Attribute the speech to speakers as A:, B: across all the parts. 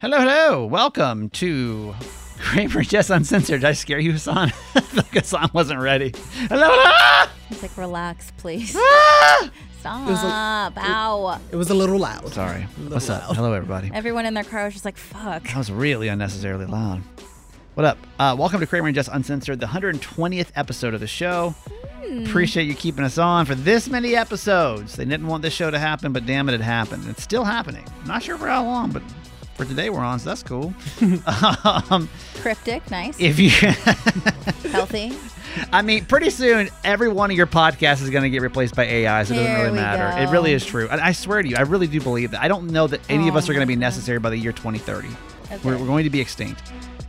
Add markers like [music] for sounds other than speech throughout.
A: Hello, hello. Welcome to Kramer [laughs] Jess Uncensored. Did I scare you, Hassan? [laughs] like Hassan wasn't ready. Hello, hello.
B: It's like, relax, please.
A: Ah!
B: Stop.
C: was a-
B: Ow.
C: It was a little loud.
A: Sorry.
C: little
A: What's up? Hello, everybody.
B: Everyone in their car was just like, fuck.
A: That was really unnecessarily loud. What up? Uh, welcome to Kramer and Jess Uncensored, the 120th episode of the show. Appreciate you keeping us on for this many episodes. They didn't want this show to happen, but damn it, it happened. It's still happening. Not sure for how long, but for today we're on, so that's cool. [laughs] um,
B: Cryptic, nice.
A: if you, [laughs]
B: Healthy.
A: I mean, pretty soon every one of your podcasts is going to get replaced by AI, so it doesn't
B: There
A: really
B: we
A: matter. It really is true. And I swear to you, I really do believe that. I don't know that any of us are going to be necessary by the year 2030. We're, we're going to be extinct.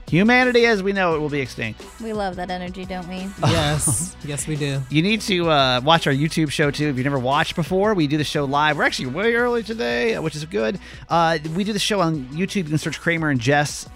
A: Humanity as we know it will be extinct.
B: We love that energy, don't we? [laughs]
C: Yes, yes, we do.
A: You need to uh, watch our YouTube show too. If you've never watched before, we do the show live. We're actually way early today, uh, which is good. Uh, we do the show on YouTube. You can search Kramer and Jess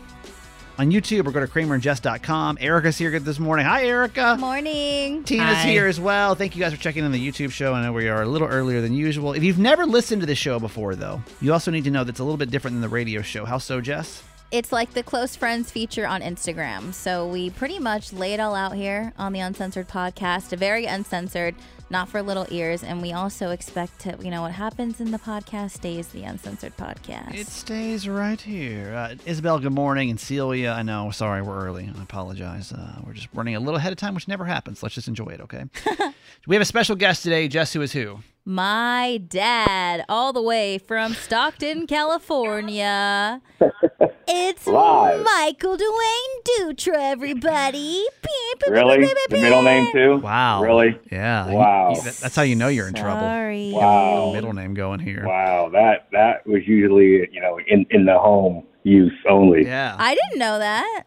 A: on YouTube or go to kramerandjess.com. Erica's here this morning. Hi, Erica.
B: Morning.
A: Tina's
C: Hi.
A: here as well. Thank you guys for checking in the YouTube show. I know we are a little earlier than usual. If you've never listened to the show before, though, you also need to know that it's a little bit different than the radio show. How so, Jess?
B: It's like the close friends feature on Instagram. So we pretty much lay it all out here on the Uncensored podcast, very uncensored, not for little ears. And we also expect to, you know, what happens in the podcast stays the Uncensored podcast.
A: It stays right here. Uh, Isabel, good morning. And Celia, I know, sorry, we're early. I apologize. Uh, we're just running a little ahead of time, which never happens. Let's just enjoy it, okay? [laughs] we have a special guest today. Jess, who is who?
B: My dad, all the way from Stockton, California. [laughs] It's
D: Live.
B: Michael Dwayne Dutra, everybody.
D: Really? The middle name too?
A: Wow.
D: Really?
A: Yeah.
D: Wow.
A: That's how you know you're in trouble.
B: Sorry.
D: Wow.
A: Middle name going here.
D: Wow, that that was usually you know in in the home use only.
A: Yeah.
B: I didn't know that.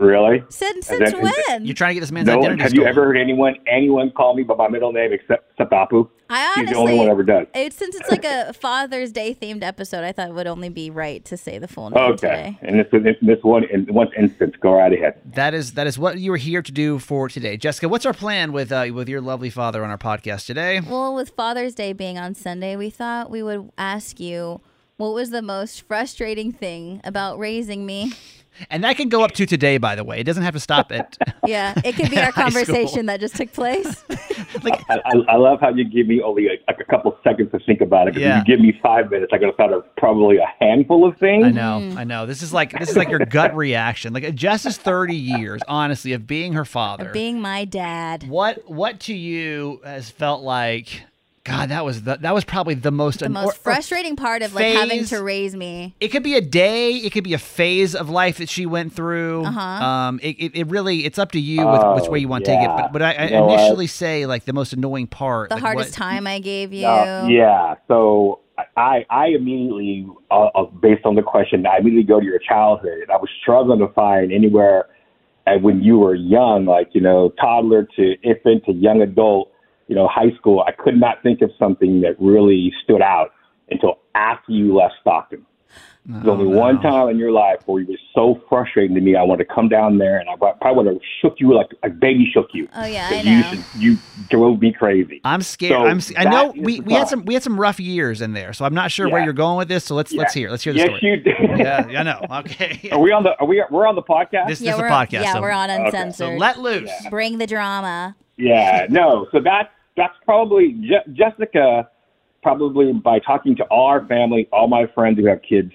D: Really?
B: Since, since
D: is
B: when?
A: You're trying to get this man's
D: No
A: identity
D: have you ever heard anyone anyone call me by my middle name except except Apu?
B: I
D: He's the only one who ever does.
B: it's since it's like a [laughs] Father's Day themed episode, I thought it would only be right to say the full name
D: Okay,
B: today.
D: and this this, this one in one instance, go right ahead.
A: That is that is what you were here to do for today, Jessica. What's our plan with uh, with your lovely father on our podcast today?
B: Well, with Father's Day being on Sunday, we thought we would ask you what was the most frustrating thing about raising me.
A: And that can go up to today, by the way. It doesn't have to stop at. [laughs]
B: Yeah, it could be [laughs] our conversation that just took place. [laughs]
A: like,
D: I, I, I love how you give me only a, like a couple seconds to think about it. 'cause
A: Yeah.
D: If you give me five minutes, I could have thought of probably a handful of things.
A: I know, mm. I know. This is like this is like your gut reaction. Like uh, Jess is 30 years, honestly, of being her father.
B: of Being my dad.
A: what what to you has felt like? God, that was the, that was probably the most
B: The
A: an-
B: most
A: or- or
B: frustrating part of like having to raise me.
A: It could be a day. It could be a phase of life that she went through.
B: Uh-huh.
A: Um, it, it, it really it's up to you with which
D: Oh,
A: way you want to take it. But but I, I
D: You know what?
A: initially say like the most annoying part.
B: The
A: like,
B: hardest
A: what-
B: time I gave you.
D: Uh, yeah. So I, I immediately, uh, uh, based on the question, I immediately go to your childhood. I was struggling to find anywhere uh, when you were young, like, you know, toddler to infant to young adult, you know, high school. I could not think of something that really stood out until after you left Stockton. There's only oh, one time in your life where you were so frustrating to me. I wanted to come down there and I probably would have shook you like a baby shook you.
B: Oh yeah, I know.
D: You, you drove me crazy.
A: I'm scared.
D: So
A: I'm. s- I know we, we had some we had some rough years in there, so I'm not sure where you're going with this. So let's let's hear. Let's hear the
D: yes,
A: story.
D: you did. [laughs]
A: Yeah, I know. Okay. [laughs]
D: Are we on the? Are we? We're on the podcast.
A: This,
B: yeah,
A: this is
B: we're
A: a podcast.
B: yeah,
A: so,
B: we're on
D: Okay.
B: uncensored.
A: So let loose.
B: Bring the drama.
D: yeah. No. So that's that's probably Je- Jessica. Probably by talking to all our family, all my friends who have kids,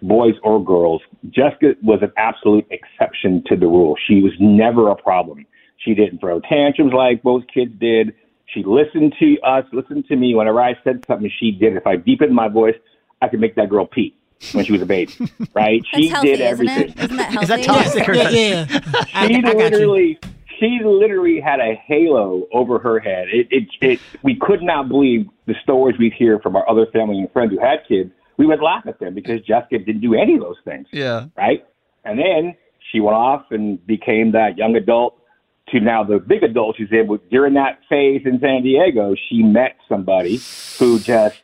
D: boys or girls. Jessica was an absolute exception to the rule. She was never a problem. She didn't throw tantrums like most kids did. She listened to us, listened to me. Whenever I said something, she did. If I deepened my voice, I could make that girl pee when she was a baby, right? [laughs]
B: That's
D: she
B: healthy,
D: did
B: isn't
D: everything.
B: it? Isn't that healthy?
A: Is that toxic or
C: Yeah, yeah. I,
D: She
C: I got you.
D: literally, she literally had a halo over her head. It, it, it, we could not believe the stories we'd hear from our other family and friends who had kids. We would laugh at them because Jessica didn't do any of those things,
A: Yeah.
D: right? And then she went off and became that young adult to now the big adult she's in. With during that phase in San Diego, she met somebody who just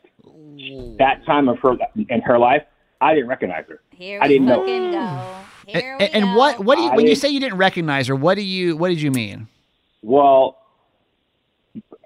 D: that time of her in her life, I didn't recognize her.
B: Here
D: I didn't know.
B: go. Here
A: And, and what what do you when you say you didn't recognize her? What do you what did you mean?
D: Well,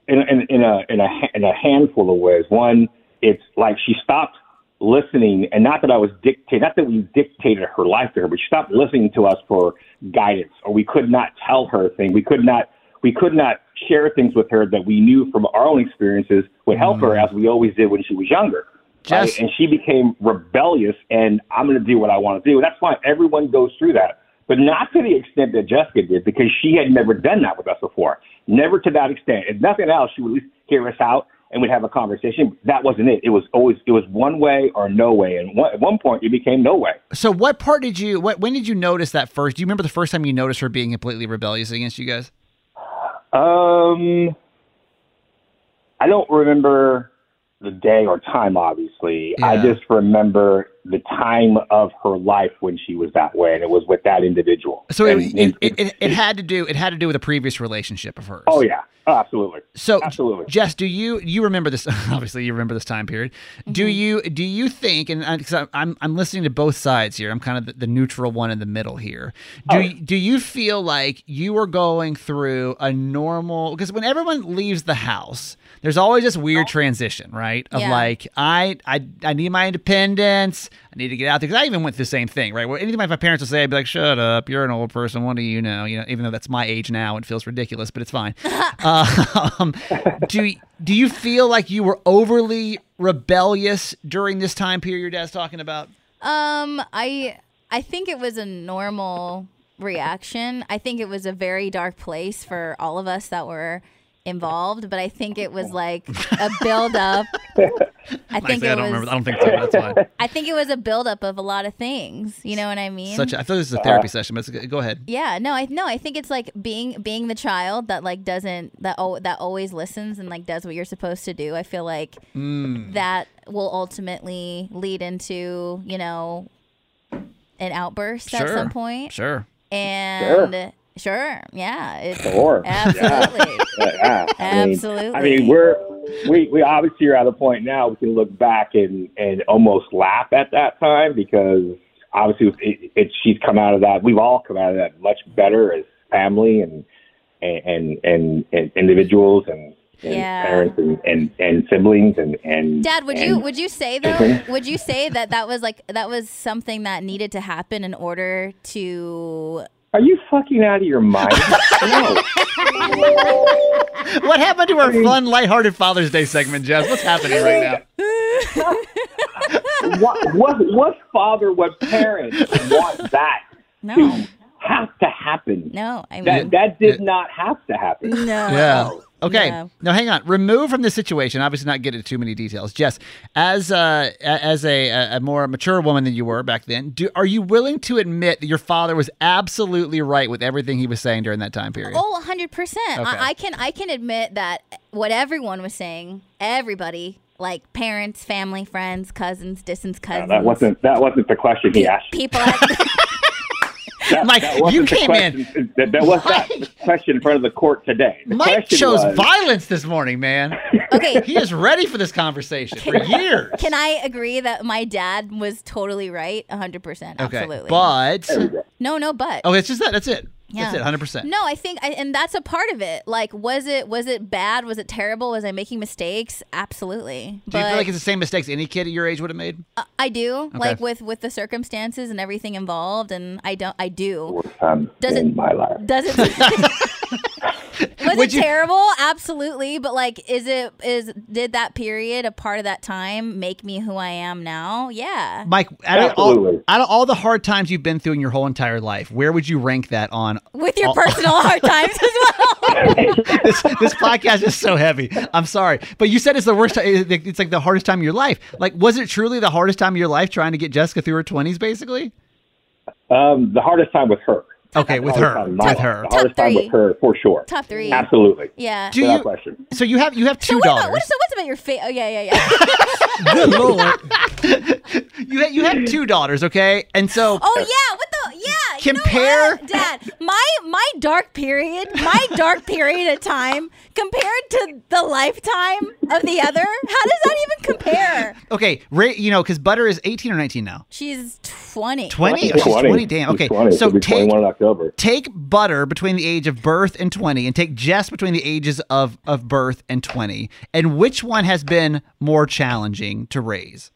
D: in, in, in a in a in a handful of ways. One, it's like she stopped listening, and not that I was dictating, not that we dictated her life to her, but she stopped listening to us for guidance, or we could not tell her things. We could not we could not share things with her that we knew from our own experiences would help her, mm. as we always did when she was younger. Right? And she became rebellious, and I'm going to do what I want to do. That's fine. Everyone goes through that but not to the extent that Jessica did because she had never done that with us before. Never to that extent. If nothing else, she would at least hear us out and we'd have a conversation. That wasn't it. It was always it was one way or no way. And one, at one point, it became no way.
A: So what part did you what when did you notice that first? Do you remember the first time you noticed her being completely rebellious against you guys?
D: Um, I don't remember the day or time. Obviously, I just remember the time of her life when she was that way, and it was with that individual.
A: So it,
D: And-
A: it, it, it, it had to do it had to do with a previous relationship of hers.
D: oh yeah, oh, absolutely.
A: So
D: Absolutely.
A: Jess, do you you remember this? [laughs] Obviously, you remember this time period. Do mm-hmm. you do you think? And I- 'cause I'm I'm I'm listening to both sides here. I'm kind of the, the neutral one in the middle here. Do oh, you, do you feel like you were going through a normal? Because when everyone leaves the house, there's always this weird oh. transition, right? Of
B: Yeah.
A: like I I I need my independence. I need to get out there because I even went through the same thing, right? Where anything my parents would say, I'd be like, "Shut up, you're an old person. What do you know?" You know, even though that's my age now, it feels ridiculous, but it's fine. [laughs] um, do do you feel like you were overly rebellious during this time period your dad's talking about?
B: Um, I I think it was a normal reaction. I think it was a very dark place for all of us that were involved, but I think it was like a build up. [laughs] I think
A: Actually,
B: it
A: I don't
B: was
A: remember. I don't think so. That's fine. [laughs]
B: I think it was a build up of a lot of things. You know what I mean?
A: Such. A, I thought this was a therapy session, but it's, go ahead.
B: yeah, no, I no, I think it's like being being the child that like doesn't that oh that always listens and like does what you're supposed to do. I feel like
A: Mm.
B: that will ultimately lead into you know an outburst at some point.
A: Sure.
B: And sure, yeah, it's
D: Sure.
B: absolutely, [laughs]
D: Yeah, I mean-
B: absolutely.
D: I mean, we're we we obviously are at a point now we can look back and and almost laugh at that time because obviously it, it, she's come out of that. We've all come out of that much better as family and and and, and individuals and, and
B: Yeah.
D: parents and, and and siblings and and
B: Dad, would you would you say [laughs] though? would you say that that was like that was something that needed to happen in order to?
D: Are you fucking out of your mind? no. [laughs]
A: What happened to our fun, lighthearted Father's Day segment, Jess? What's happening right now? [laughs]
D: what, what, what father, what parent want that
B: No,
D: to have to happen?
B: no. I mean,
D: That that did not have to happen.
B: no.
A: Yeah. Okay.
B: No.
A: Now, hang on. Remove from the situation. Obviously, not get into too many details. Jess, as uh, a- as a, a more mature woman than you were back then, do are you willing to admit that your father was absolutely right with everything he was saying during that time period?
B: Oh, 100%.
A: Okay.
B: I, I can I can admit that what everyone was saying, everybody, like parents, family, friends, cousins, distance cousins.
D: That wasn't that wasn't the question he asked.
B: people at [laughs] [laughs]
D: That, [laughs]
A: Mike,
D: that
A: you
D: the
A: came in-
D: question- That, that was not the question in front of the court today. The
A: Mike chose
D: was,
A: violence this morning, man. [laughs]
B: Okay.
A: He is ready for this conversation for years.
B: Can I agree that my dad was totally right? 100%.
A: Okay,
B: Absolutely.
A: but
B: no, no, but.
A: okay, it's just that. That's it.
B: Yeah.
A: That's it. Hundred percent.
B: No, I think, I, and that's a part of it. Like, was it was it bad? Was it terrible? Was I making mistakes? Absolutely.
A: Do you feel like it's the same mistakes any kid at your age would have made?
B: I- I do, like with with the circumstances and everything involved, and I don't. I do.
D: worst time
B: Does it-
D: my life.
B: Does it? [laughs] [laughs] Was
A: Would
B: it
A: you-
B: terrible? Absolutely. But like, is it is did that period a part of that time make me who I am now? Yeah.
A: Mike, out of, all,
D: Absolutely.
A: out of all the hard times you've been through in your whole entire life, where would you rank that on?
B: With your
A: all- [laughs]
B: personal hard times as well.
A: this, this podcast is so heavy. I'm sorry, but you said it's the worst. ti- It's like the hardest time of your life. Like, was it truly the hardest time of your life trying to get Jessica through her 20s, basically?
D: Um, the hardest time with her.
A: Okay, with her,
D: time, my-
A: with her.
D: The hardest time
B: three.
D: with her, for sure.
B: Top three.
D: Absolutely.
B: Yeah.
A: Do
D: Without
A: you?
D: question.
A: So you have you have
B: so
A: two
B: what
A: daughters.
B: about what, so what's about your face? Oh yeah, yeah, yeah. [laughs]
C: Good lord. [laughs]
A: you ha- you have two daughters, okay? And so
B: Oh yeah, what the yeah. you know
A: Compare-
B: what, Dad. My my dark period, my dark period of time compared to the lifetime of the other. How does that even compare?
A: okay, Ray, you know, because Butter is 18 or 19 now.
B: She's twenty.
A: 20? Oh, she's 20. Damn. Okay.
D: 20.
A: So take
D: 21 in October.
A: take Butter between the age of birth and 20 and take Jess between the ages of, of birth and 20. And which one has been more challenging to raise?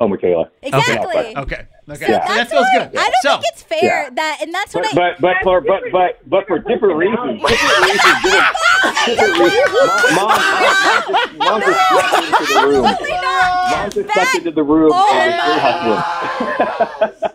D: Oh, Michaela.
B: Exactly.
A: Okay. Okay.
B: So
A: So
B: that's
A: that feels good.
B: I don't
A: so,
B: think it's fair
D: Yeah.
B: that, and that's what
D: But
B: I.
D: but but for but but but for different reasons. Different reasons. Different, different reasons. Mom, mom, mom, just, mom just stepped into the room. Mom just stepped into the room
B: Oh
D: and
B: my-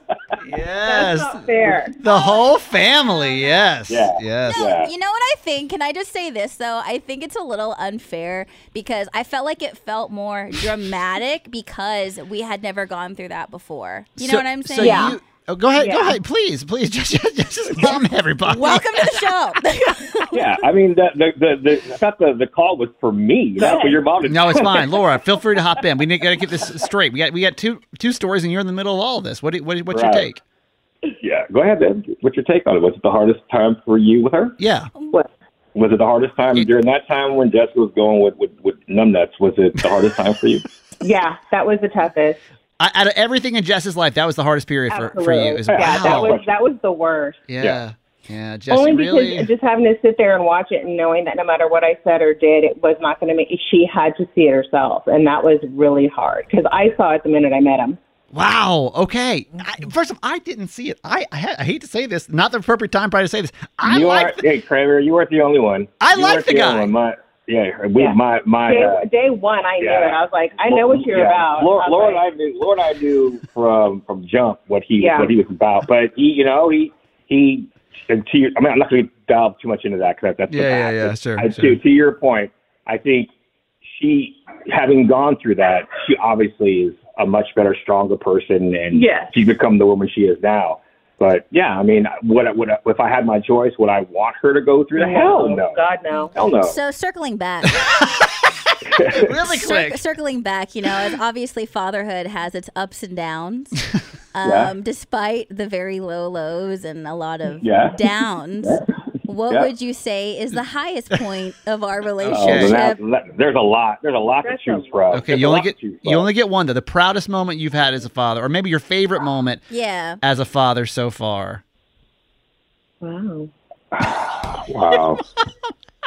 D: ear hustling.
A: yes.
E: Fair.
A: The whole family. Yes.
D: Yeah.
A: Yes.
B: No,
D: Yeah.
B: you know what I think? Can I just say this though? I think it's a little unfair because I felt like it felt more dramatic because we had never gone through that before. You know what I'm
A: so
B: saying?
E: Yeah.
A: you- oh, go ahead. Go ahead. Please. Please. [laughs] Just, just, just welcome everybody.
B: Welcome to the [laughs] show. [laughs]
D: Yeah, I mean the the the, the I thought the, the call was for me, not for your mom. to-
A: No, it's fine, Laura. Feel free to hop in. We got to get this straight. We got we got two two stories, and you're in the middle of all of this. What do, what what's your take?
D: Yeah, go ahead, Ben. What's your take on it? Was it the hardest time for you with her?
A: Yeah.
E: What?
D: Was it the hardest time
A: It-
D: during that time when Jessica was going with with, with numbnuts? Was it the hardest time for you?
E: Yeah, that was the toughest.
A: I, out of everything in Jess's life, that was the hardest period for, for
E: Absolutely.
A: you. Is,
E: yeah,
A: wow.
E: that was that was the worst.
A: yeah.
D: Yeah.
A: Yeah. Jess,
E: Only
A: really.
E: because just having to sit there and watch it and knowing that no matter what I said or did, it was not going to make. She had to see it herself, and that was really hard because I saw it the minute I met him.
A: Wow. Okay. I, first of all, I didn't see it. I, I I hate to say this, not the appropriate time probably to say this. I
D: you
A: like.
D: are, hey Kramer, you weren't the only one.
A: I
D: You
A: like
D: weren't
A: the
D: only
A: guy.
D: one. My, yeah, we
E: Yeah.
D: my my.
E: Day,
D: uh,
E: day one, I knew it. I was like, I know what you're
D: yeah.
E: about.
D: Lord,
E: I was
D: Lord,
E: like,
D: I knew. Lord, I knew from from jump what he
E: Yeah.
D: what he was about. But he, you know, he he. And to your, I mean, I'm not going to delve too much into that because that's the
A: Yeah, yeah,
D: past.
A: yeah, sure,
D: I,
A: sure.
D: To, to your point, I think she, having gone through that, she obviously is a much better, stronger person, and
E: Yes.
D: she's become the woman she is now. But yeah, I mean, would, I- would I- if I had my choice, would I want her to go through the Hell no.
E: God no.
D: Hell no.
B: so circling back, [laughs]
A: really
B: cir-
A: quick.
B: circling back, you know, as obviously fatherhood has its ups and downs. [laughs] Um,
D: Yeah.
B: Despite the very low lows and a lot of
D: Yeah.
B: downs, what
D: Yeah.
B: would you say is the highest point of our
D: Oh,
B: relationship?
D: that- there's a lot. There's a lot
E: That's
D: to choose from.
A: Okay,
D: There's
A: you only get you only get one though. The proudest moment you've had as a father, or maybe your favorite moment
B: yeah.
A: as a father so far.
E: Wow. [sighs]
D: Wow.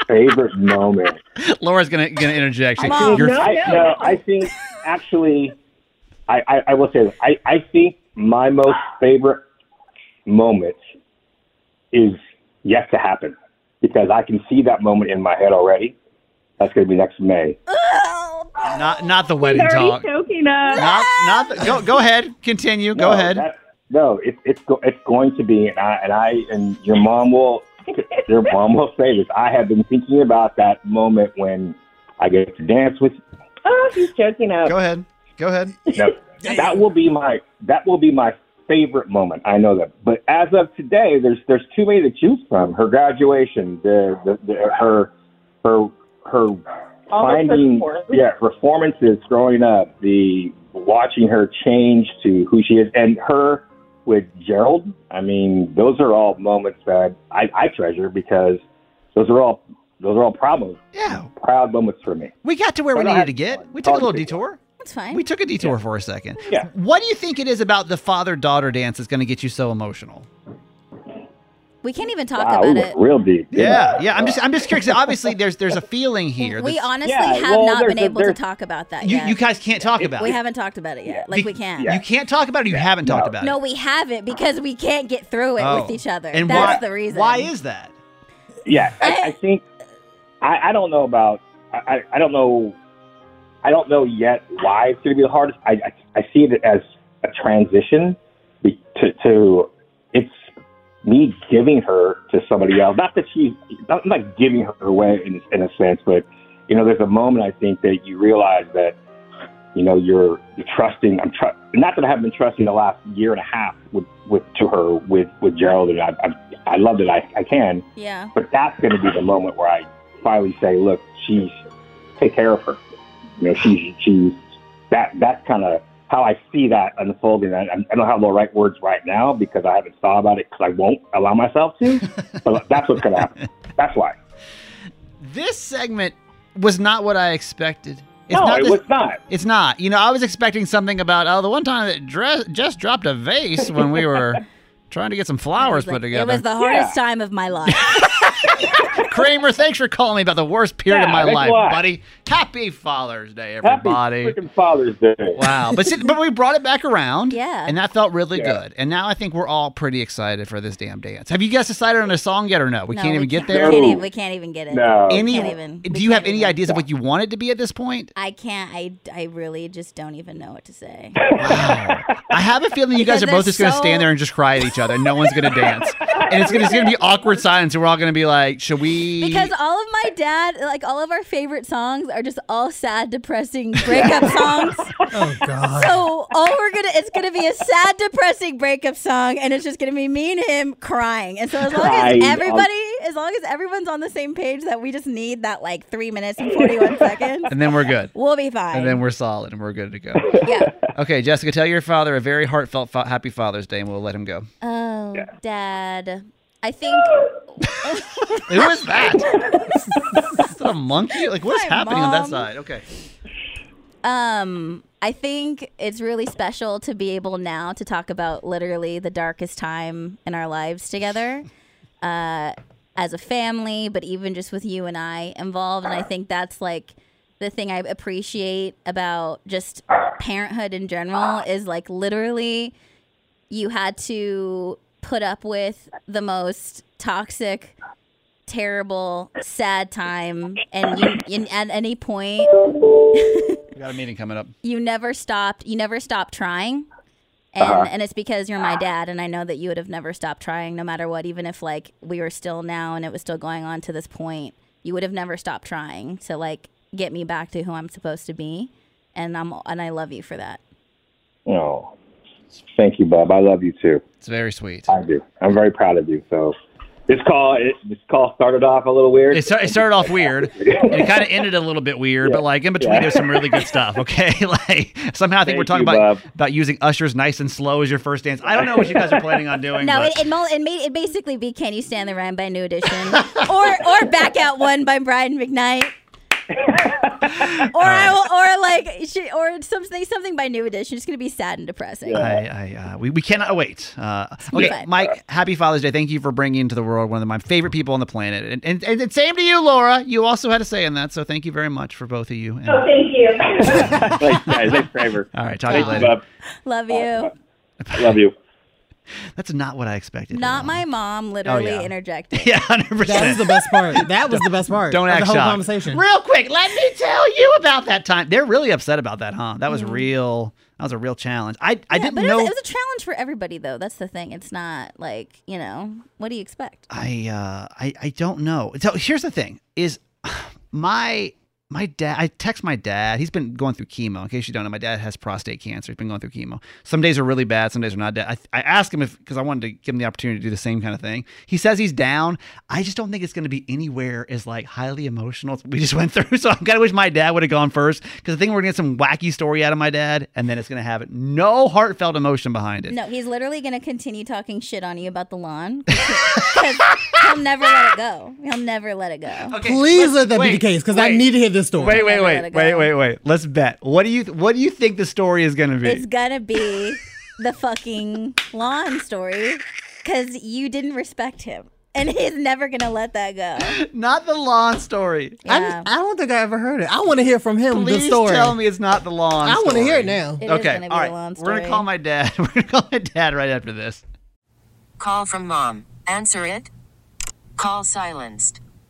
D: Favorite moment. [laughs]
A: Laura's gonna gonna interject.
B: Mom,
A: Your-
E: no.
D: I, no, I think actually, I, I, I will say this. I, I think my most favorite moment is yet to happen because I can see that moment in my head already. That's going to be next May.
A: not not the wedding
E: Already
A: talk.
E: choking up.
A: Not not the, go go ahead. Continue. Go ahead.
D: no, it's it's go, it's going to be, and I and I and your mom will your mom will say this. I have been thinking about that moment when I get to dance with
E: Oh, he's choking up.
A: Go ahead. Go ahead.
D: No, that will be my that will be my favorite moment. I know that. But as of today, there's there's too many to choose from. Her graduation, the, the, the her her her
E: All
D: finding
E: performances.
D: yeah performances growing up, the watching her change to who she is, and her with Gerald. I mean, those are all moments that I, I treasure because those are all those are all proud moments,
A: Yeah.
D: proud moments for me.
A: We got to where we
D: But I
A: needed
D: had
A: to get.
D: fun.
A: We took a little
D: Talk to
A: detour.
B: That's fine.
A: We took a detour for a second.
D: Yeah.
A: What do you think it is about the father daughter dance that's going to get you so emotional?
B: we can't even talk
D: Wow,
B: about
D: went
B: it.
D: real deep. didn't
A: Yeah, yeah. I'm just, I'm just curious. Obviously, there's, there's a feeling here.
B: We honestly
D: Yeah,
B: have
D: well,
B: not been
D: a-
B: able to talk about that
A: you,
B: yet.
A: you guys can't talk about.
B: we
A: it.
B: We haven't talked about it yet. Like we can't.
D: Yeah.
A: You can't talk about it. You haven't talked about
B: No,
A: it.
B: No, we haven't because we can't get through it
A: Oh.
B: with each other.
A: And
B: That's
A: why,
B: the reason.
A: Why is that?
D: yeah, I, I eh. think I, I don't know about I, I- I don't know I don't know yet why it's going to be the hardest. I, I I see it as a transition to to it's me giving her to somebody else. Not that she's not, I'm not giving her away in in a sense, but you know, there's a moment I think that you realize that you know you're you're trusting. I'm tr- not that I haven't been trusting the last year and a half with with to her with with Gerald, and I I, I love that I I can.
B: Yeah.
D: But that's going to be the moment where I finally say, look, she's take care of her. You know, she's she's that that's kind of how I see that unfolding. I, I don't have the right words right now because I haven't thought about it because I won't allow myself to. [laughs] but that's what's going to happen. That's why.
A: This segment was not what I expected. It's
D: no,
A: not
D: it
A: this-
D: was not.
A: It's not. You know, I was expecting something about oh, the one time that Dre- Jess dropped a vase when we were [laughs] trying to get some flowers put together.
F: It was the hardest time of my [laughs] life. [laughs]
A: Kramer, thanks for calling me about the worst period of my life, buddy. Happy Father's Day,
D: Happy
A: everybody.
D: freaking Father's Day.
A: Wow, but see, but we brought it back around,
B: Yeah.
A: and that felt really
D: Yeah.
A: good. And now I think we're all pretty excited for this damn dance. Have you guys decided on a song yet or no? We
B: No,
A: can't even get
B: can't-
A: there.
B: We can't, even, we can't even get it.
D: No.
A: Any?
B: Can't even-
A: do you have any
B: even.
A: ideas of what you want it to be at this point?
B: I can't. I, I really just don't even know what to say. [laughs]
A: I have a feeling you guys are
B: Because
A: both just going to stand there and just cry at each other. No one's going to dance, and it's going to be awkward silence. And we're all going to be like, "Should we?"
B: Because all of my dad, like all of our favorite songs, are just all sad, depressing breakup songs. [laughs]
C: Oh God.
B: So all we're gonna, it's gonna be a sad, depressing breakup song, and it's just gonna be me and him crying. And so as long
D: Crying
B: as
D: on-
B: everybody, as long as everyone's on the same page, that we just need that like three minutes and forty one [laughs] seconds,
A: and then we're good,
B: we'll be fine.
A: and then we're solid, and we're good to go.
B: yeah.
A: Okay, Jessica, tell your father a very heartfelt fa- Happy Father's Day, and we'll let him go.
B: Oh, dad. I think [laughs]
A: Who is that? is that a monkey? Like, what's happening on that side? Okay.
B: Um, I think it's really special to be able now to talk about literally the darkest time in our lives together, uh, as a family, but even just with you and I involved. And I think that's like the thing I appreciate about just parenthood in general is like literally you had to put up with the most toxic terrible sad time and you, you at any point
A: We got a meeting coming up. [laughs]
B: you never stopped you never stopped trying and
D: Uh-huh.
B: and it's because you're my dad and i know that you would have never stopped trying no matter what even if like we were still now and it was still going on to this point you would have never stopped trying to like get me back to who i'm supposed to be and i'm and i love you for that
D: Oh, thank you, Bob. I love you too.
A: It's very sweet.
D: I do. I'm very proud of you. So this call, it, this call started off a little weird.
A: It, start, it started off weird, [laughs] it kind of ended a little bit weird, but like in between,
D: Yeah.
A: there's some really good stuff. Okay, [laughs] like somehow I think we're talking
D: you,
A: about
D: Bob.
A: about using Usher's "Nice and Slow" as your first dance. I don't know what you guys are planning on doing. [laughs]
B: no
A: but-
B: it, it, it made it basically be can you stand the rain by new edition or or back at one by brian mcknight [laughs] or I will, or like she, or something something by new edition it's gonna be sad and depressing
A: I, I, uh, we, we cannot wait. Uh, okay,
B: fine.
A: Mike, happy Father's Day. Thank you for bringing into the world one of my favorite people on the planet. And, and, and, and same to you, Laura. You also had a say in that, so thank you very much for both of you. And,
E: thank you. [laughs] [laughs]
D: Thanks, guys. Thanks, Kramer.
A: all right, talk to you later.
D: Bob.
B: love you
D: Love you.
A: That's not what I expected.
B: Not my mom literally
A: Oh, yeah.
B: interjected. [laughs]
A: Yeah, hundred
C: That was the best part. That was the best part.
A: Don't
C: of
A: act
C: the whole
A: shocked.
C: conversation.
A: Real quick, let me tell you about that time. They're really upset about that, huh? That was
B: Mm-hmm.
A: real. That was a real challenge. I, I
B: Yeah,
A: didn't
B: but it
A: know.
B: was, it was a challenge for everybody though. That's the thing. It's not like, you know, what do you expect?
A: I uh I I don't know. So here's the thing: is [sighs] my my dad. I text my dad. He's been going through chemo. In case you don't know, my dad has prostate cancer. He's been going through chemo. Some days are really bad. Some days are not. Dead. I I asked him if because I wanted to give him the opportunity to do the same kind of thing. He says he's down. I just don't think it's going to be anywhere as like highly emotional we just [laughs] went through. So I'm kind of wish my dad would have gone first because I think we're gonna get some wacky story out of my dad, and then it's gonna have no heartfelt emotion behind it.
B: No, he's literally going to continue talking shit on you about the lawn because he'll never let it go. He'll never let it go.
A: Okay,
C: Please
A: let's-
C: let that be the case because I need to hear this story.
A: Wait, wait, wait, wait, wait, wait. Let's bet. What do you What do you think the story is going to be?
B: It's going to be [laughs] the fucking lawn story because you didn't respect him. And he's never going to let that go.
A: not the lawn story.
B: Yeah.
C: I, I don't think I ever heard it. I want to hear from him the
A: Please
C: story.
A: tell me it's not the lawn. Story.
C: I want to hear it now.
B: It is
A: okay,
B: going to be
A: all
B: the
A: right.
B: lawn
A: We're
B: story.
A: gonna call my dad. [laughs] We're gonna call my dad right after this.
G: Call from mom. Answer it. Call silenced.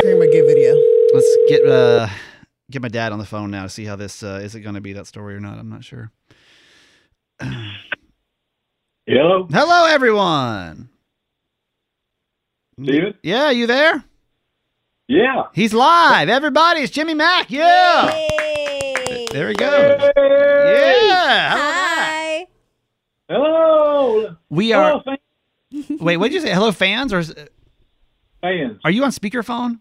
C: Kramer, get video.
A: Let's get uh get my dad on the phone now to see how this uh, is it going to be that story or not. I'm not sure. [clears throat]
D: Hello,
A: Hello, everyone.
D: Steven?
A: Yeah, you there?
D: Yeah.
A: He's live. Everybody, it's Jimmy Mack. Yeah.
B: Yay!
A: There he goes. Yeah. How about that?
B: Hi.
D: Hello.
A: We are. Wait, what did you say? Hello, fans, or is,
D: fans.
A: are you on speakerphone?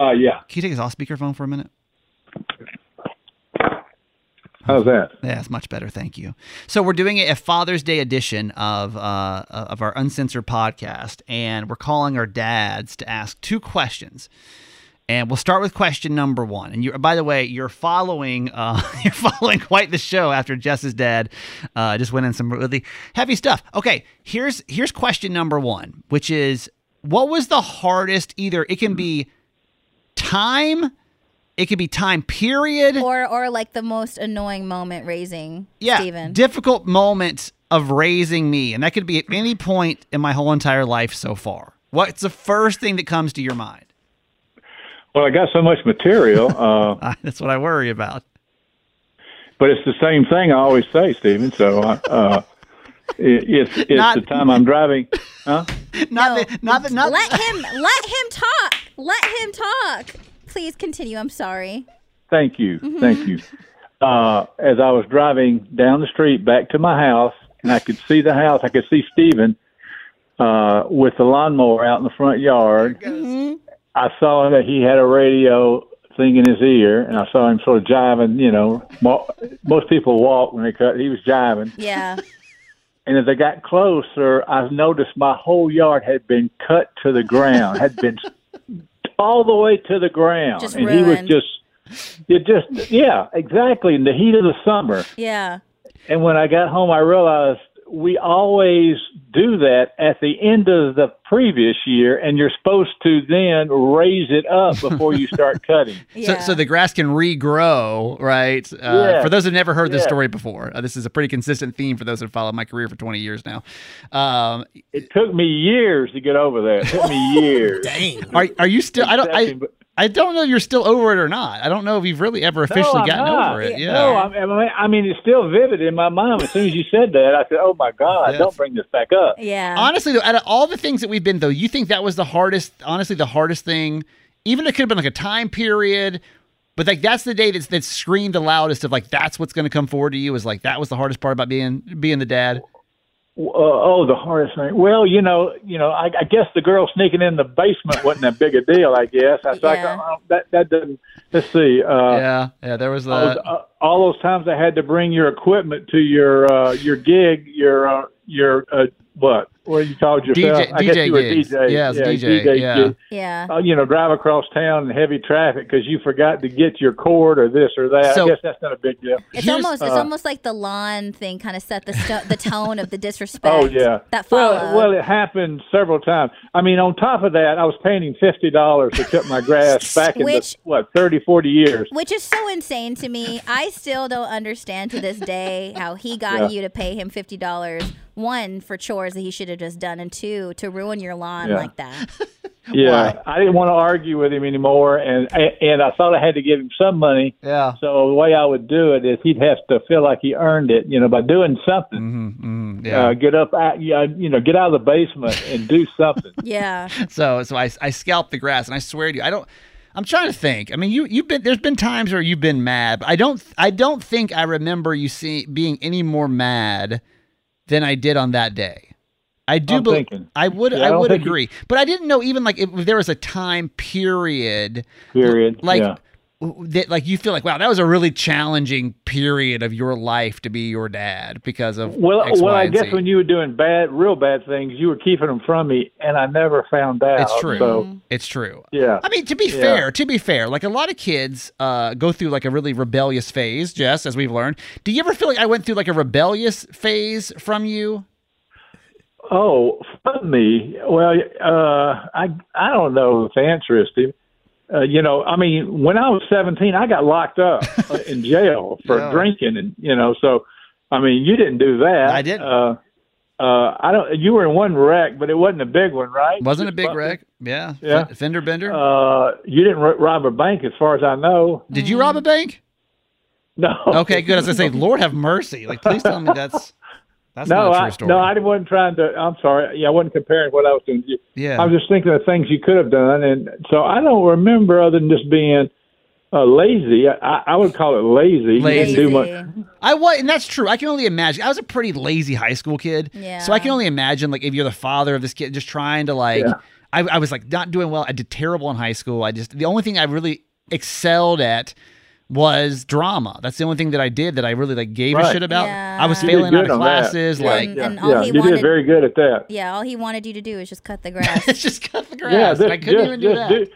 D: Uh, yeah.
A: Can you take us off speakerphone for a minute?
D: How's that?
A: Yeah, it's much better. Thank you. So we're doing a Father's Day edition of uh, of our uncensored podcast, and we're calling our dads to ask two questions. And we'll start with question number one. And you, by the way, you're following uh, [laughs] you're following quite the show after Jess's dad uh, just went in some really heavy stuff. Okay, here's here's question number one, which is what was the hardest? Either it can be time, it could be time period,
B: Or or like the most annoying moment raising
A: yeah,
B: Steven.
A: difficult moment of raising me, and that could be at any point in my whole entire life so far. What's the first thing that comes to your mind?
H: Well, I got so much material, [laughs] uh, [laughs]
A: That's what I worry about.
H: but it's the same thing I always say, Stephen. So uh, uh, it, it's it's
A: Not-
H: the time I'm driving. Huh? [laughs]
A: Not that, not that, not
B: let him let him talk. Let him talk. Please continue. I'm sorry.
H: Thank you, thank you. Uh, as I was driving down the street back to my house, and I could see the house, I could see Stephen uh, with the lawnmower out in the front yard. I saw that he had a radio thing in his ear, and I saw him sort of jiving. You know, mo- most people walk when they cut. He was jiving,
B: Yeah.
H: and as I got closer, I noticed my whole yard had been cut to the ground, had been all the way to the ground,
B: Just
H: and he was just. It just, yeah, exactly. In the heat of the summer.
B: Yeah.
H: And when I got home, I realized we always do that at the end of the previous year, and you're supposed to then raise it up [laughs] before you start cutting.
A: So, so the grass can regrow, right? Uh,
H: Yeah.
A: For those who've never heard this story before, uh, this is a pretty consistent theme for those who've followed my career for 20 years now. Um,
H: It took me years to get over that. It took me [laughs] years.
C: Dang.
A: are, are you still? I don't. I, I don't know. if You're still over it or not. I don't know if you've really ever officially
H: no,
A: gotten
H: not.
A: over it. Yeah.
H: No, I I mean, I mean, it's still vivid in my mind. As soon as you said that, I said, "Oh my God, [laughs]
A: Yeah.
H: don't bring this back up."
B: Yeah.
A: Honestly, though, out of all the things that we've been though, you think that was the hardest? Honestly, the hardest thing. Even it could have been like a time period, but like that's the day that's that screamed the loudest of like that's what's going to come forward to you is like that was the hardest part about being being the dad.
H: Uh, oh, the hardest thing. Well, you know, you know, I, I guess the girl sneaking in the basement wasn't that big a deal. I guess. I was like,
B: Yeah.
H: oh, that that doesn't. Let's see. Uh,
A: yeah, yeah. There was
H: all, uh, all those times I had to bring your equipment to your uh, your gig, your uh, your uh, what? What you called yourself?
A: DJ
H: I guess
A: DJ
H: you were
A: gigs.
H: DJ.
A: Yeah, it's DJ,
H: DJ
A: yeah.
H: gig.
B: Yeah.
H: Uh, you know, drive across town in heavy traffic because you forgot to get your cord or this or that.
A: So-
H: I guess that's not a big deal.
B: It's
A: Here's-
B: almost it's
H: uh,
B: almost like the lawn thing kind of set the sto- the tone of the disrespect. [laughs]
H: Oh yeah.
B: That followed.
H: Well, well, it happened several times. I mean, on top of that, I was paying him fifty dollars to cut my grass [laughs] back in the
B: Which-
H: what 30, 40 years.
B: which is so insane to me. I still don't understand to this day how he got
H: Yeah.
B: you to pay him fifty dollars. One for chores that he should have just done, and two to ruin your lawn
H: Yeah.
B: like that. [laughs]
H: Yeah, I didn't want to argue with him anymore, and and I thought I had to give him some money.
A: Yeah.
H: So the way I would do it is he'd have to feel like he earned it, you know, by doing something.
A: Mm-hmm, yeah.
H: Uh, get up, out, yeah, you know, get out of the basement and do something. [laughs]
B: Yeah. [laughs]
A: So so I I scalped the grass and I swear to you I don't I'm trying to think. I mean you you've been there's been times where you've been mad. But I don't I don't think I remember you see being any more mad than I did on that day. I do
H: I'm
A: bel-
H: thinking.
A: I would
H: Yeah, I
A: I would
H: think you-
A: agree. But I didn't know even like if there was a time period
H: Period.
A: like
H: yeah.
A: that like you feel like wow that was a really challenging period of your life to be your dad because of
H: Well,
A: X,
H: well,
A: Y,
H: I
A: and
H: guess
A: Z.
H: when you were doing bad, real bad things, you were keeping them from me, and I never found out.
A: It's true.
H: So,
A: It's true.
H: yeah.
A: I mean, to be
H: Yeah.
A: fair, to be fair, like a lot of kids uh, go through like a really rebellious phase, Jess, as we've learned. Do you ever feel like I went through like a rebellious phase from you?
H: Oh, from me? Well, uh, I I don't know if the answer is Steve. Uh, you know, I mean, when I was seventeen, I got locked up [laughs] in jail for
A: Yeah.
H: drinking, and you know, so I mean, you didn't do that.
A: I didn't.
H: Uh, uh, I don't. You were in one wreck, but it wasn't a big one, right?
A: Wasn't a big wreck. Yeah.
H: Yeah.
A: F- fender bender.
H: Uh, you didn't r- rob a bank, as far as I know.
A: Did you rob a bank?
H: No.
A: Okay, good. As I say, [laughs] Lord have mercy. Like, please tell me that's that's
H: no,
A: not a true
H: I, no, I wasn't trying to. I'm sorry. Yeah, I wasn't comparing what I was doing to you.
A: Yeah.
H: I was just thinking of things you could have done, and so I don't remember other than just being uh, lazy. I, I would call it lazy. You
A: Lazy.
H: didn't do much.
A: I was, and that's true. I can only imagine. I was a pretty lazy high school kid,
B: Yeah.
A: so I can only imagine like if you're the father of this kid, just trying to like.
H: Yeah.
A: I, I was like not doing well. I did terrible in high school. I just the only thing I really excelled at was drama. That's the only thing that I did that I really like gave a shit about.
B: Yeah.
A: I was
H: You
A: failing out
H: good
A: of
H: on that.
A: classes.
H: Yeah,
A: Like
B: And-
H: yeah,
B: and all
H: yeah.
B: he
H: you
B: wanted-
H: did very good at that.
B: Yeah. All he wanted you to do is just cut the [laughs] grass.
A: just cut the grass.
H: Yeah,
A: and
H: just,
A: I couldn't
H: just,
A: even do that.
H: do.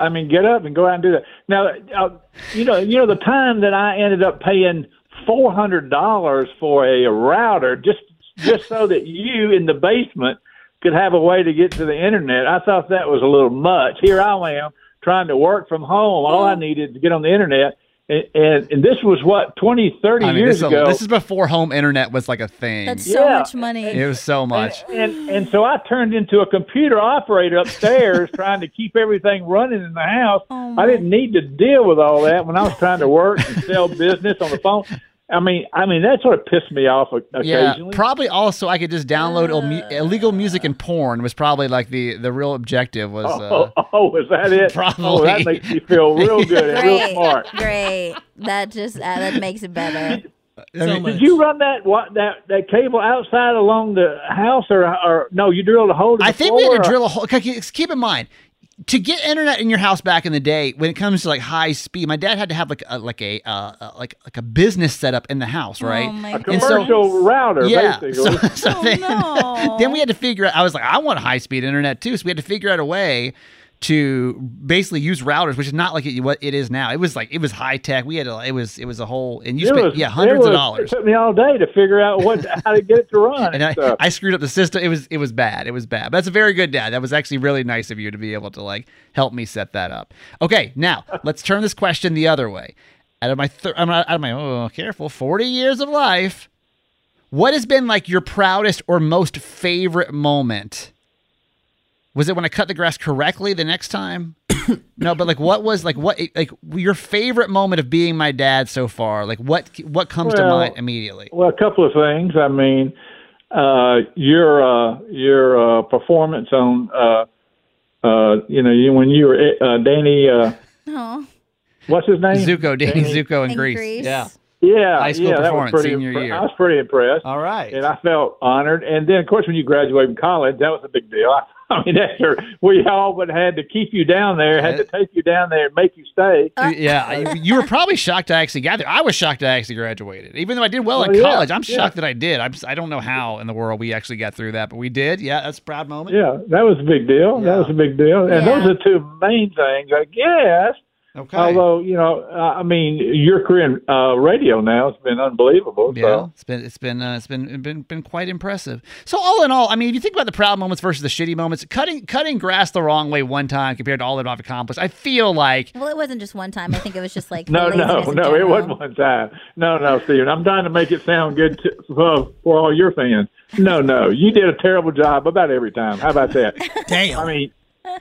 H: I mean, get up and go out and do that. Now, uh, you know, you know the time that I ended up paying four hundred dollars for a router just just so that you in the basement could have a way to get to the internet. I thought that was a little much. Here I am trying to work from home. All I needed to get on the internet, and and, and this was what 20, 30
A: I mean,
H: years
A: this, is a-
H: ago.
A: this is before home internet was like a thing.
B: That's so
H: Yeah.
B: much money.
A: it was so much.
H: And and so I turned into a computer operator upstairs [laughs] trying to keep everything running in the house.
B: Oh,
H: I didn't need to deal with all that when I was trying to work and sell business on the phone. I mean, I mean that sort of pissed me off o-
A: Yeah,
H: occasionally.
A: probably also I could just download ill- illegal music and porn was probably like the the real objective was.
H: oh,
A: Uh, [laughs]
H: oh, was that it? [laughs] Oh, that makes me feel real good and real
B: Great.
H: smart.
B: Great. That just uh, that makes it better.
A: I mean,
H: Did you run that what that that cable outside along the house or or no? You drilled a hole. In the
A: I think we
H: floor
A: had to
H: or-
A: drill a hole. okay, Keep in mind, to get internet in your house back in the day, when it comes to like high speed, my dad had to have like a like a uh, uh, like like a business setup in the house, right?
B: Oh my
H: a
A: And so-
H: commercial router,
A: yeah.
H: basically.
A: So, so
B: Oh,
A: then,
B: no. [laughs]
A: then we had to figure out. I was like, I want high speed internet too. So we had to figure out a way to basically use routers, which is not like it, what it is now. It was like it was high tech. We had to, it was it was a whole and you
H: It
A: spent
H: was-
A: yeah hundreds
H: was-
A: of dollars.
H: It took me all day to figure out what how to get it to run.
A: and I. I screwed up the system. It was it was bad. It was bad. But that's a very good dad. That was actually really nice of you to be able to like help me set that up. Okay, now [laughs] let's turn this question the other way. Out of my thir- I'm out of my oh careful forty years of life, what has been like your proudest or most favorite moment? Was it when I cut the grass correctly the next time? [coughs] no, but like what was like what like your favorite moment of being my dad so far? Like what what comes to mind immediately?
H: Well, a couple of things. I mean, uh, your uh, your uh, performance on, uh, uh, you know, you, when you were uh, Danny, uh,
B: Oh,
H: what's his name?
A: Zuko, Danny Zuko in
B: in
A: Grease.
B: Grease.
A: Yeah.
H: Yeah,
A: High school
H: yeah, that was
A: performance,
H: pretty.
A: senior
H: impre-
A: year.
H: I was pretty impressed,
A: All right.
H: and I felt honored. And then, of course, when you graduate from college, that was a big deal. I, [laughs] I mean, after we all but had to keep you down there, had to take you down there and make you stay.
A: yeah, you were probably shocked I actually got there. I was shocked I actually graduated, even though I did well
H: oh,
A: in
H: yeah,
A: college. I'm
H: yeah.
A: shocked that I did. I'm, I don't know how in the world we actually got through that, but we did. Yeah, that's a proud moment.
H: Yeah, that was a big deal. That was a big deal. And
A: Yeah.
H: those are two main things, I guess.
A: Okay.
H: Although, you know, uh, I mean, your career in uh, radio now has been unbelievable.
A: Yeah,
H: So.
A: it's been it's been uh, it's been been been quite impressive. So all in all, I mean, if you think about the proud moments versus the shitty moments, cutting cutting grass the wrong way one time compared to all that I've accomplished, I feel like
B: Well, it wasn't just one time. I think it was just like
H: No, [laughs]
B: the
H: no,
B: laziness
H: no, it wasn't one time. No, no, Steven. I'm trying to make it sound good to, for, for all your fans. No, no, you did a terrible job about every time. How about that? [laughs]
C: Damn.
H: I mean,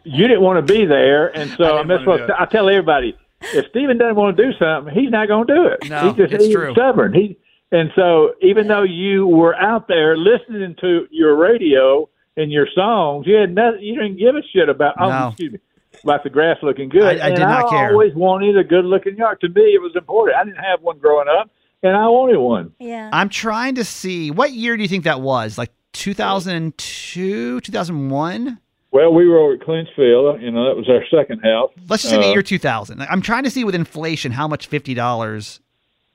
H: you didn't want to be there, and so
A: didn't
H: that's what. I tell everybody. If Steven doesn't want to do something, he's not going to do it.
A: No,
H: he's just
A: it's
H: he's
A: true.
H: stubborn. He and so even though you were out there listening to your radio and your songs, you had nothing. You didn't give a shit about. Oh, excuse me. About the grass looking good.
A: I- I
H: and
A: did not
H: I
A: care.
H: always wanted a good looking yard. To me, it was important. I didn't have one growing up, and I wanted one.
B: Yeah.
A: I'm trying to see what year do you think that was? Like 2002, 2001?
H: Well, we were over at Clinchfield. You know, that was our second house.
A: Let's just say the
H: Uh,
A: year 2000. I'm trying to see with inflation how much $50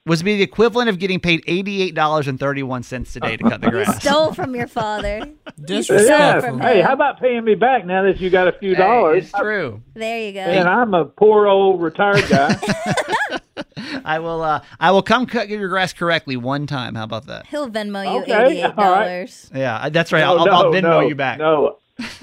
A: was be the equivalent of getting paid $88.31 today to cut the
B: You [laughs]
A: grass.
B: stole from your father. [laughs]
H: Yeah. Hey, how about paying me back now that you got a few
A: Hey,
H: dollars?
A: it's true.
B: There you go.
H: And I'm a poor old retired guy. [laughs]
A: I will uh I will come cut your grass correctly one time. How about that?
B: He'll Venmo you
H: Okay,
B: eighty-eight
H: all right.
B: dollars.
A: Yeah, that's right.
H: No,
A: I'll, I'll Venmo
H: no,
A: you back.
H: No,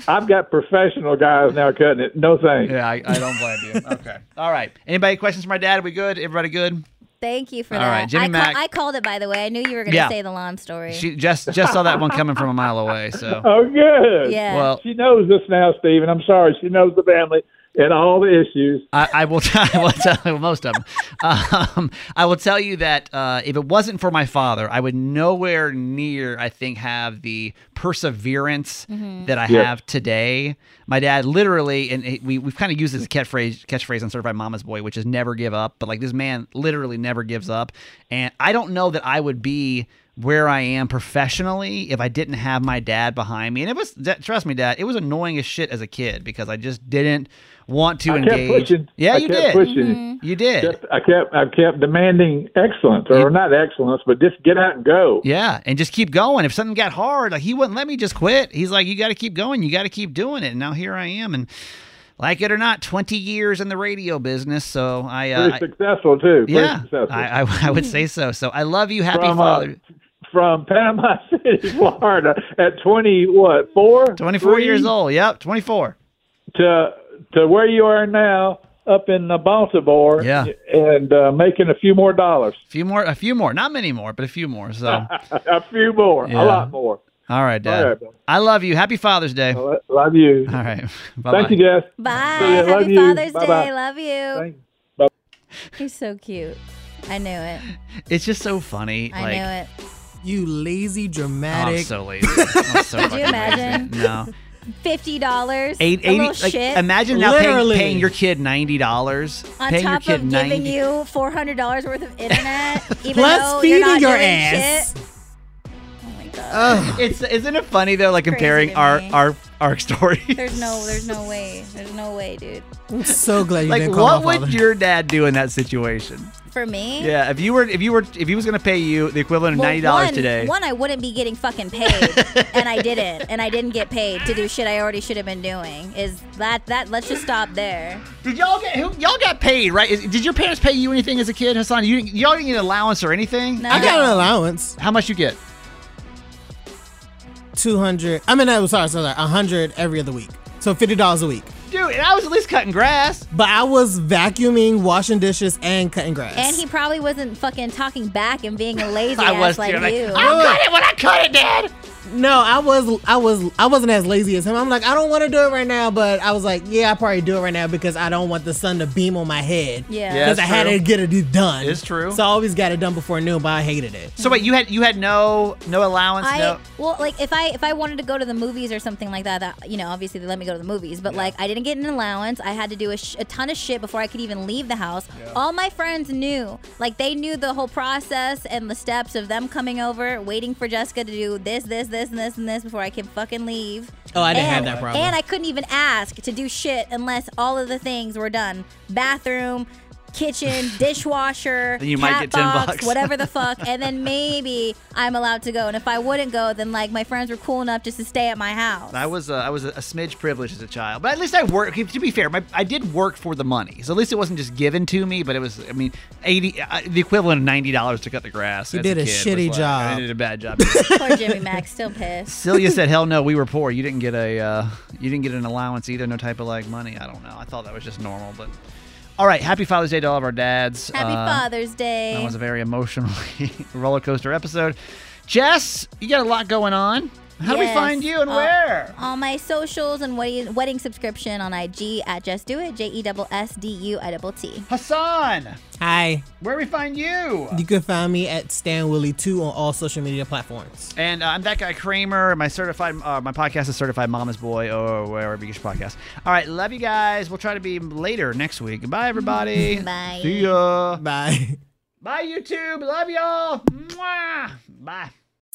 H: I've got professional guys now cutting it. No thanks.
A: Yeah, I, I don't blame you. [laughs] Okay. All right. Anybody questions for my dad? we good? Everybody good?
B: Thank you for
A: All
B: that.
A: right, Jimmy
B: I, ca-
A: Mac.
B: I called it by the way. I knew you were going to
A: Yeah.
B: say the lawn story.
A: She just just saw that one coming from a mile away. So [laughs]
H: Oh, good.
B: Yeah.
A: Well-
H: she knows this now, Stephen. I'm sorry. She knows the family and all the issues.
A: I, I will. T- [laughs] I will tell you most of them. Um, I will tell you that uh, if it wasn't for my father, I would nowhere near. I think have the perseverance that I
H: Yeah.
A: have today. My dad literally, and it- we we've kind of used this as a catchphrase catchphrase on Certified Mama's Boy, which is never give up. But like this man literally never gives up, and I don't know that I would be where I am professionally if I didn't have my dad behind me. And it was trust me, dad, it was annoying as shit as a kid because I just didn't want to
H: I kept
A: engage.
H: pushing.
A: Yeah,
H: I
A: you
H: kept
A: did.
H: pushing.
A: You did.
H: Just, I kept I kept demanding excellence, or not excellence, but just get out and go.
A: Yeah, and just keep going. If something got hard, like he wouldn't let me just quit. He's like, "You got to keep going. You got to keep doing it." And now here I am, and like it or not, twenty years in the radio business. So I, uh,
H: Pretty successful too. Pretty
A: yeah,
H: successful.
A: I, I, I would say so. So I love you. Happy
H: From, uh,
A: Father.
H: From Panama [laughs] City, Florida, at twenty what four?
A: Twenty four years old. Yep, twenty four.
H: to to where you are now up in uh, Baltimore
A: Yeah.
H: and uh, making a few more dollars.
A: A few more, a few more, not many more, but a few more. So [laughs]
H: a few more,
A: Yeah.
H: a lot more.
A: all right, Dad.
H: All right.
A: I love you. Happy Father's Day.
H: Lo- Love you.
A: All right. [laughs] bye.
H: Thank you, Jess.
B: Bye.
H: See ya. Love
B: Happy
H: you.
B: Father's
H: Bye-bye.
B: Day. Love you.
H: Bye.
B: He's so cute. I knew it.
A: It's just so funny.
B: I
A: like,
B: knew it.
C: You lazy,
A: Oh, I'm so lazy. I'm so
B: Could you imagine?
A: lazy. No.
B: Fifty dollars.
A: Eight,
B: a
A: 80,
B: little
A: like,
B: shit.
A: imagine now paying, paying your kid ninety dollars.
B: on
A: paying your
B: top
A: kid
B: of giving you four hundred dollars worth of internet, [laughs] even
C: Plus
B: though
C: feeding
B: you're not
C: your
B: doing
C: ass.
B: shit. Oh. [sighs]
A: It's isn't it funny though, like comparing our our our stories.
B: There's no, there's no way. There's no way, dude.
C: I'm so glad you
A: like
C: didn't call
A: what
C: my
A: would your dad do in that situation?
B: For me.
A: Yeah, if you were if you were if he was gonna pay you the equivalent of
B: Well,
A: ninety dollars
B: one-
A: today.
B: One, I wouldn't be getting fucking paid, and I didn't, and I didn't get paid to do shit I already should have been doing. Is that that? Let's just stop there.
A: Did y'all get who, y'all got paid right? Is- Did your parents pay you anything as a kid, Hassan? You didn't- y'all didn't get an allowance or anything?
B: No.
C: I got an allowance.
A: How much you get?
C: Two hundred. I mean, I was sorry, sorry, a hundred every other week. So fifty dollars a week.
A: Dude, and I was at least cutting grass.
C: But I was vacuuming, washing dishes, and cutting grass.
B: And he probably wasn't fucking talking back and being a [laughs] lazy
A: I
B: ass
A: was
B: like
A: too. Like,
B: you.
A: I'll cut it when I cut it, Dad.
C: No, I was, I was, I wasn't as lazy as him. I'm like, I don't want to do it right now, but I was like, yeah, I probably do it right now because I don't want the sun to beam on my head.
B: Yeah.
A: Yeah,
C: because I
A: it's
C: had to get it done.
A: It's true.
C: So I always got it done before noon, but I hated it.
A: So wait, you had you had no no allowance,
B: I
A: no.
B: well, like if I if I wanted to go to the movies or something like that, that you know, obviously they let me go to the movies, but like I didn't get an allowance. I had to do a, sh- a ton of shit before I could even leave the house. All my friends knew, like they knew the whole process and the steps of them coming over, waiting for Jessica to do this, this, this, and this, and this before I can fucking leave.
C: Oh, I didn't have that problem.
B: And I couldn't even ask to do shit unless all of the things were done. Bathroom, kitchen, dishwasher, [laughs]
A: Then you might
B: cat
A: get 10
B: box,
A: bucks. [laughs]
B: whatever the fuck, and then maybe I'm allowed to go. And if I wouldn't go, then like my friends were cool enough just to stay at my house.
A: I was uh, I was a, a smidge privileged as a child, but at least I worked. To be fair, my, I did work for the money, so at least it wasn't just given to me. But it was, I mean, eighty uh, the equivalent of ninety dollars to cut the grass.
C: You
A: as
C: did a
A: kid
C: shitty
A: was like- I did a bad job. [laughs]
B: Poor Jimmy Mac, still pissed.
A: Celia said, "Hell no, we were poor. You didn't get a uh, you didn't get an allowance either. No type of like money. I don't know. I thought that was just normal, but." All right, happy Father's Day to all of our dads.
B: Happy
A: Uh,
B: Father's Day.
A: That was a very emotionally [laughs] roller coaster episode. Jess, you got a lot going on. How do we find you and
B: Uh,
A: where?
B: On my socials and wedding, wedding subscription on IG at Jess Duitt, J E S S D U I double T.
A: Hassan,
C: Hi.
A: where do we find you?
C: You can find me at Stan Willie 2 on all social media platforms.
A: And uh, I'm that guy Kramer. My certified, uh, my podcast is Certified Mama's Boy, or wherever you get your podcast. All right, love you guys. We'll try to be later next week. Bye, everybody. [laughs]
B: Bye.
A: See ya.
C: Bye. [laughs]
A: Bye, YouTube. Love y'all. Mwah. Bye.